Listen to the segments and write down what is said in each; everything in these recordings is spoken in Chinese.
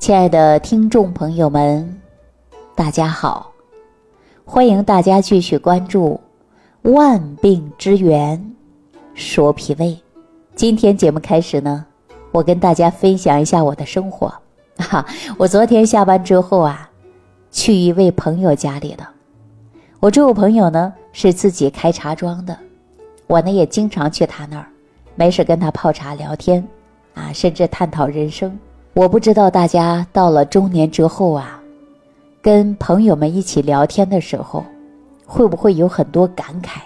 亲爱的听众朋友们，大家好！欢迎大家继续关注《万病之源说脾胃》。今天节目开始呢，我跟大家分享一下我的生活。哈，我昨天下班之后啊，去一位朋友家里了。我这位朋友呢是自己开茶庄的，我呢也经常去他那儿，没事跟他泡茶聊天，啊，甚至探讨人生。我不知道大家到了中年之后啊，跟朋友们一起聊天的时候，会不会有很多感慨？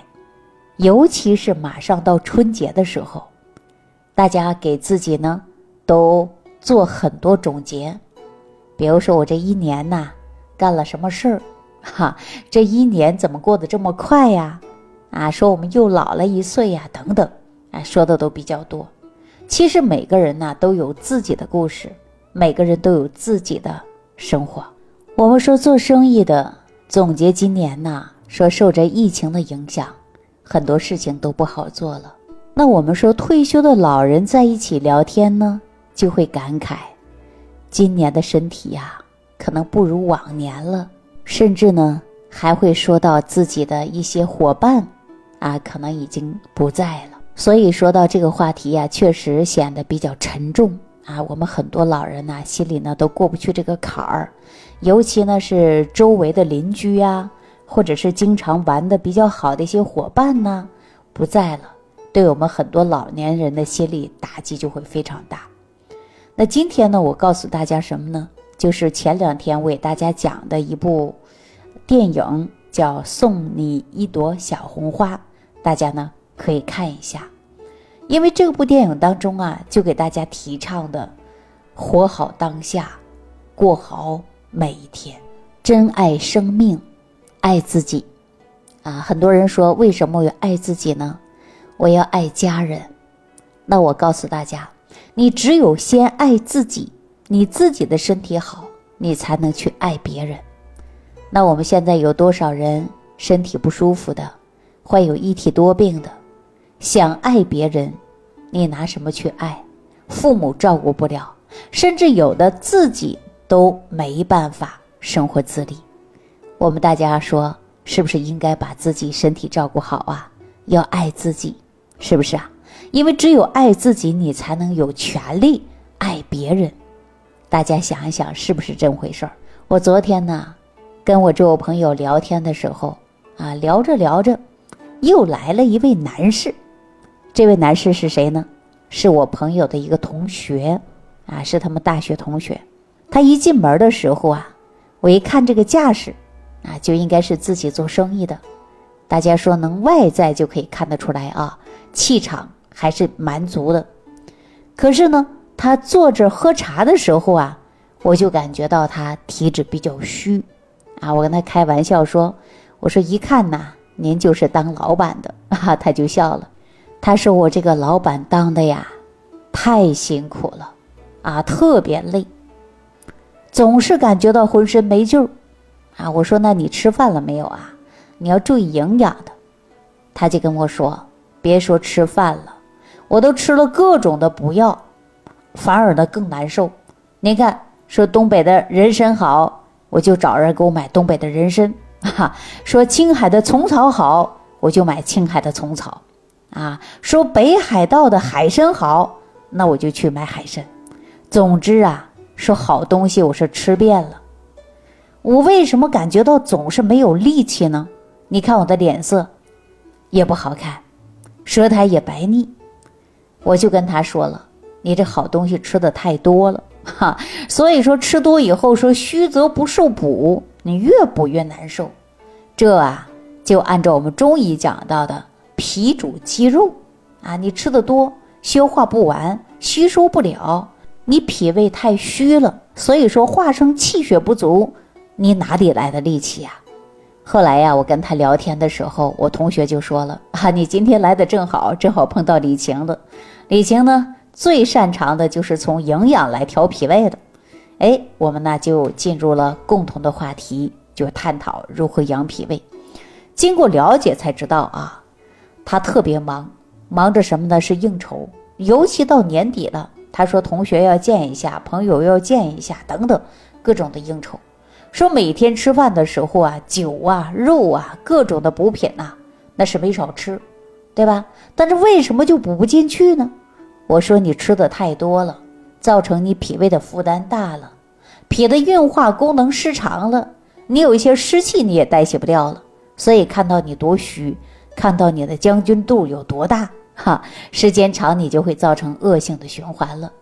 尤其是马上到春节的时候，大家给自己呢都做很多总结，比如说我这一年呐干了什么事儿，哈，这一年怎么过得这么快呀？啊，说我们又老了一岁呀，等等，啊，说的都比较多。其实每个人呢都有自己的故事，每个人都有自己的生活。我们说做生意的总结今年呢，说受着疫情的影响，很多事情都不好做了。那我们说退休的老人在一起聊天呢，就会感慨，今年的身体呀，可能不如往年了，甚至呢还会说到自己的一些伙伴，啊，可能已经不在了。所以说到这个话题呀，确实显得比较沉重啊。我们很多老人呢，心里呢都过不去这个坎儿，尤其呢是周围的邻居呀，或者是经常玩的比较好的一些伙伴呢，不在了，对我们很多老年人的心理打击就会非常大。那今天呢，我告诉大家什么呢？就是前两天我给大家讲的一部电影，叫《送你一朵小红花》，大家呢。可以看一下，因为这部电影当中啊，就给大家提倡的，活好当下，过好每一天，珍爱生命，爱自己。啊，很多人说为什么要爱自己呢？我要爱家人。那我告诉大家，你只有先爱自己，你自己的身体好，你才能去爱别人。那我们现在有多少人身体不舒服的，患有一体多病的？想爱别人，你拿什么去爱？父母照顾不了，甚至有的自己都没办法生活自理。我们大家说，是不是应该把自己身体照顾好啊？要爱自己，是不是啊？因为只有爱自己，你才能有权利爱别人。大家想一想，是不是这么回事儿？我昨天呢，跟我这位朋友聊天的时候啊，聊着聊着，又来了一位男士。这位男士是谁呢？是我朋友的一个同学，啊，是他们大学同学。他一进门的时候啊，我一看这个架势，啊，就应该是自己做生意的。大家说能外在就可以看得出来啊，气场还是蛮足的。可是呢，他坐着喝茶的时候啊，我就感觉到他体质比较虚，啊，我跟他开玩笑说，我说一看呐，您就是当老板的，啊，他就笑了。他说：“我这个老板当的呀，太辛苦了，啊，特别累，总是感觉到浑身没劲儿，啊。”我说：“那你吃饭了没有啊？你要注意营养的。”他就跟我说：“别说吃饭了，我都吃了各种的补药，反而呢更难受。您看，说东北的人参好，我就找人给我买东北的人参；哈，说青海的虫草好，我就买青海的虫草。”啊，说北海道的海参好，那我就去买海参。总之啊，说好东西我是吃遍了。我为什么感觉到总是没有力气呢？你看我的脸色也不好看，舌苔也白腻。我就跟他说了，你这好东西吃的太多了哈，所以说吃多以后说虚则不受补，你越补越难受。这啊，就按照我们中医讲到的。脾主肌肉，啊，你吃的多，消化不完，吸收不了，你脾胃太虚了，所以说化生气血不足，你哪里来的力气呀？后来呀，我跟他聊天的时候，我同学就说了 啊，你今天来的正好，正好碰到李晴了，李晴呢最擅长的就是从营养来调脾胃的，哎，我们呢就进入了共同的话题，就探讨如何养脾胃。经过了解才知道啊。他特别忙，忙着什么呢？是应酬，尤其到年底了，他说同学要见一下，朋友要见一下，等等各种的应酬。说每天吃饭的时候啊，酒啊、肉啊、各种的补品呐，那是没少吃，对吧？但是为什么就补不进去呢？我说你吃的太多了，造成你脾胃的负担大了，脾的运化功能失常了，你有一些湿气你也代谢不掉了，所以看到你多虚，看到你的将军肚有多大，哈，时间长你就会造成恶性的循环了。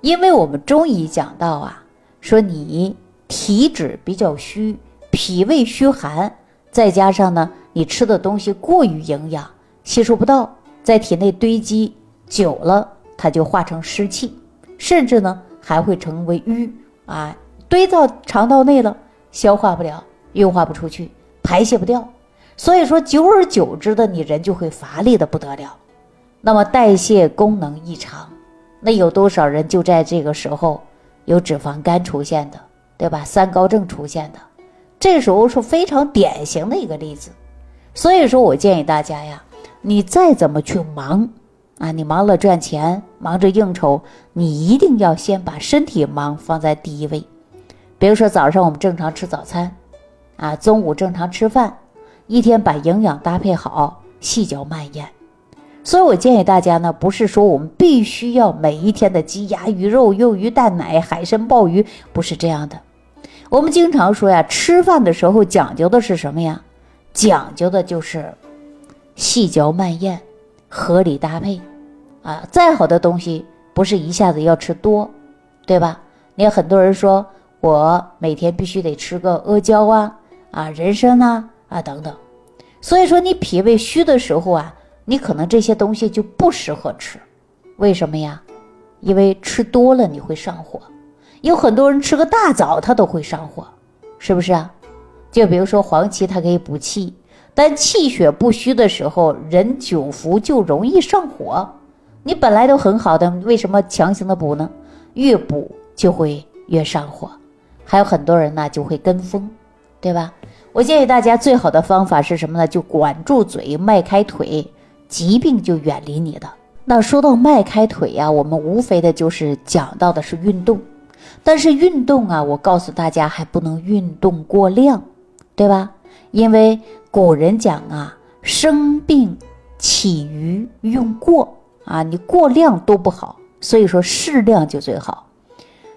因为我们中医讲到啊，说你。体质比较虚，脾胃虚寒，再加上呢，你吃的东西过于营养，吸收不到，在体内堆积久了，它就化成湿气，甚至呢还会成为瘀啊，堆到肠道内了，消化不了，运化不出去，排泄不掉，所以说久而久之的，你人就会乏力的不得了，那么代谢功能异常，那有多少人就在这个时候有脂肪肝出现的？对吧？三高症出现的，这时候是非常典型的一个例子。所以说我建议大家呀，你再怎么去忙啊，你忙了赚钱，忙着应酬，你一定要先把身体忙放在第一位。比如说早上我们正常吃早餐，啊，中午正常吃饭，一天把营养搭配好，细嚼慢咽。所以我建议大家呢，不是说我们必须要每一天的鸡鸭鱼肉、肉鱼蛋奶、海参鲍鱼，不是这样的。我们经常说呀，吃饭的时候讲究的是什么呀？讲究的就是细嚼慢咽、合理搭配。啊，再好的东西不是一下子要吃多，对吧？你看很多人说我每天必须得吃个阿胶啊、啊人参啊、啊等等。所以说你脾胃虚的时候啊。你可能这些东西就不适合吃，为什么呀？因为吃多了你会上火。有很多人吃个大枣他都会上火，是不是啊？就比如说黄芪，它可以补气，但气血不虚的时候，人久服就容易上火。你本来都很好的，为什么强行的补呢？越补就会越上火。还有很多人呢就会跟风，对吧？我建议大家最好的方法是什么呢？就管住嘴，迈开腿。疾病就远离你的。那说到迈开腿呀，我们无非的就是讲到的是运动，但是运动啊，我告诉大家还不能运动过量，对吧？因为古人讲啊，生病起于用过啊，你过量都不好，所以说适量就最好。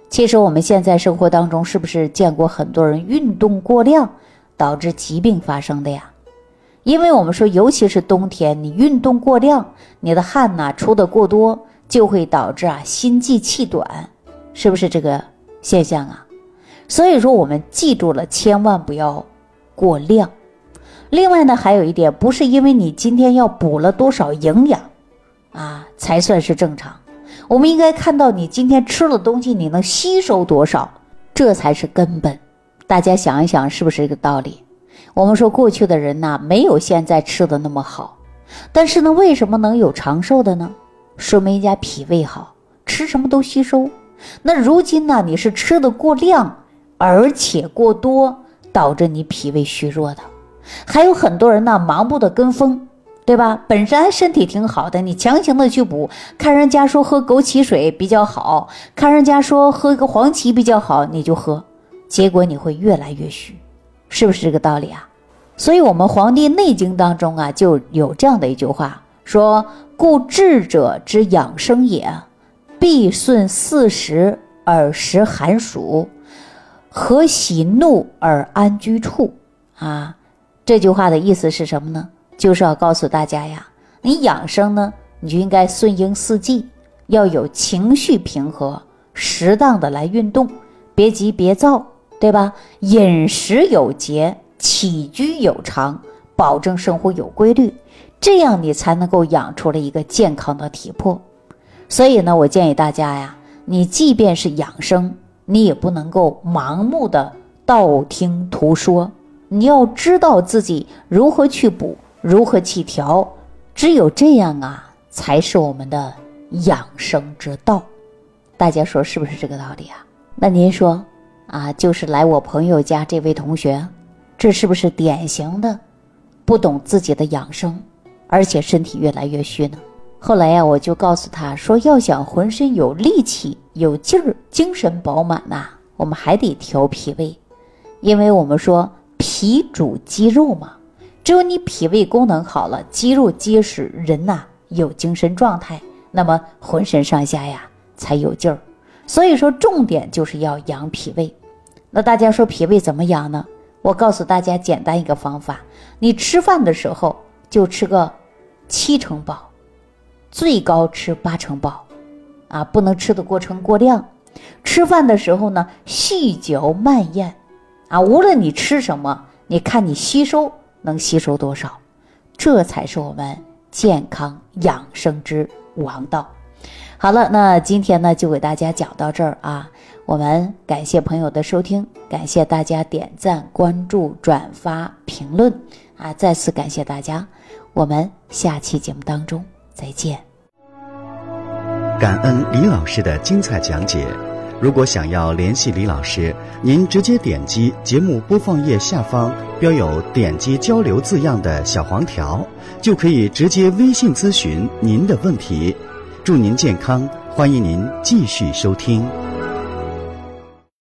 其实我们现在生活当中是不是见过很多人运动过量导致疾病发生的呀？因为我们说，尤其是冬天，你运动过量，你的汗呐出的过多，就会导致啊心悸气短，是不是这个现象啊？所以说，我们记住了，千万不要过量。另外呢，还有一点，不是因为你今天要补了多少营养啊才算是正常，我们应该看到你今天吃了东西你能吸收多少，这才是根本。大家想一想，是不是这个道理？我们说过去的人呐，没有现在吃的那么好，但是呢，为什么能有长寿的呢？说明人家脾胃好，吃什么都吸收。那如今呢，你是吃的过量，而且过多，导致你脾胃虚弱的。还有很多人呢，盲目的跟风，对吧？本身身体挺好的，你强行的去补，看人家说喝枸杞水比较好，看人家说喝一个黄芪比较好，你就喝，结果你会越来越虚。是不是这个道理啊？所以，我们《黄帝内经》当中啊，就有这样的一句话说：“故智者之养生也，必顺四时而食寒暑，和喜怒而安居处。”啊，这句话的意思是什么呢？就是要告诉大家呀，你养生呢，你就应该顺应四季，要有情绪平和，适当的来运动，别急别躁。对吧？饮食有节，起居有常，保证生活有规律，这样你才能够养出了一个健康的体魄。所以呢，我建议大家呀，你即便是养生，你也不能够盲目的道听途说，你要知道自己如何去补，如何去调，只有这样啊，才是我们的养生之道。大家说是不是这个道理啊？那您说？啊，就是来我朋友家这位同学，这是不是典型的不懂自己的养生，而且身体越来越虚呢？后来呀，我就告诉他说，要想浑身有力气、有劲儿、精神饱满呐，我们还得调脾胃，因为我们说脾主肌肉嘛，只有你脾胃功能好了，肌肉结实，人呐有精神状态，那么浑身上下呀才有劲儿。所以说，重点就是要养脾胃。那大家说脾胃怎么养呢？我告诉大家简单一个方法：你吃饭的时候就吃个七成饱，最高吃八成饱，啊，不能吃的过撑过量。吃饭的时候呢，细嚼慢咽，啊，无论你吃什么，你看你吸收能吸收多少，这才是我们健康养生之王道。好了，那今天呢就给大家讲到这儿啊。我们感谢朋友的收听，感谢大家点赞、关注、转发、评论啊！再次感谢大家，我们下期节目当中再见。感恩李老师的精彩讲解。如果想要联系李老师，您直接点击节目播放页下方标有“点击交流”字样的小黄条，就可以直接微信咨询您的问题。祝您健康，欢迎您继续收听。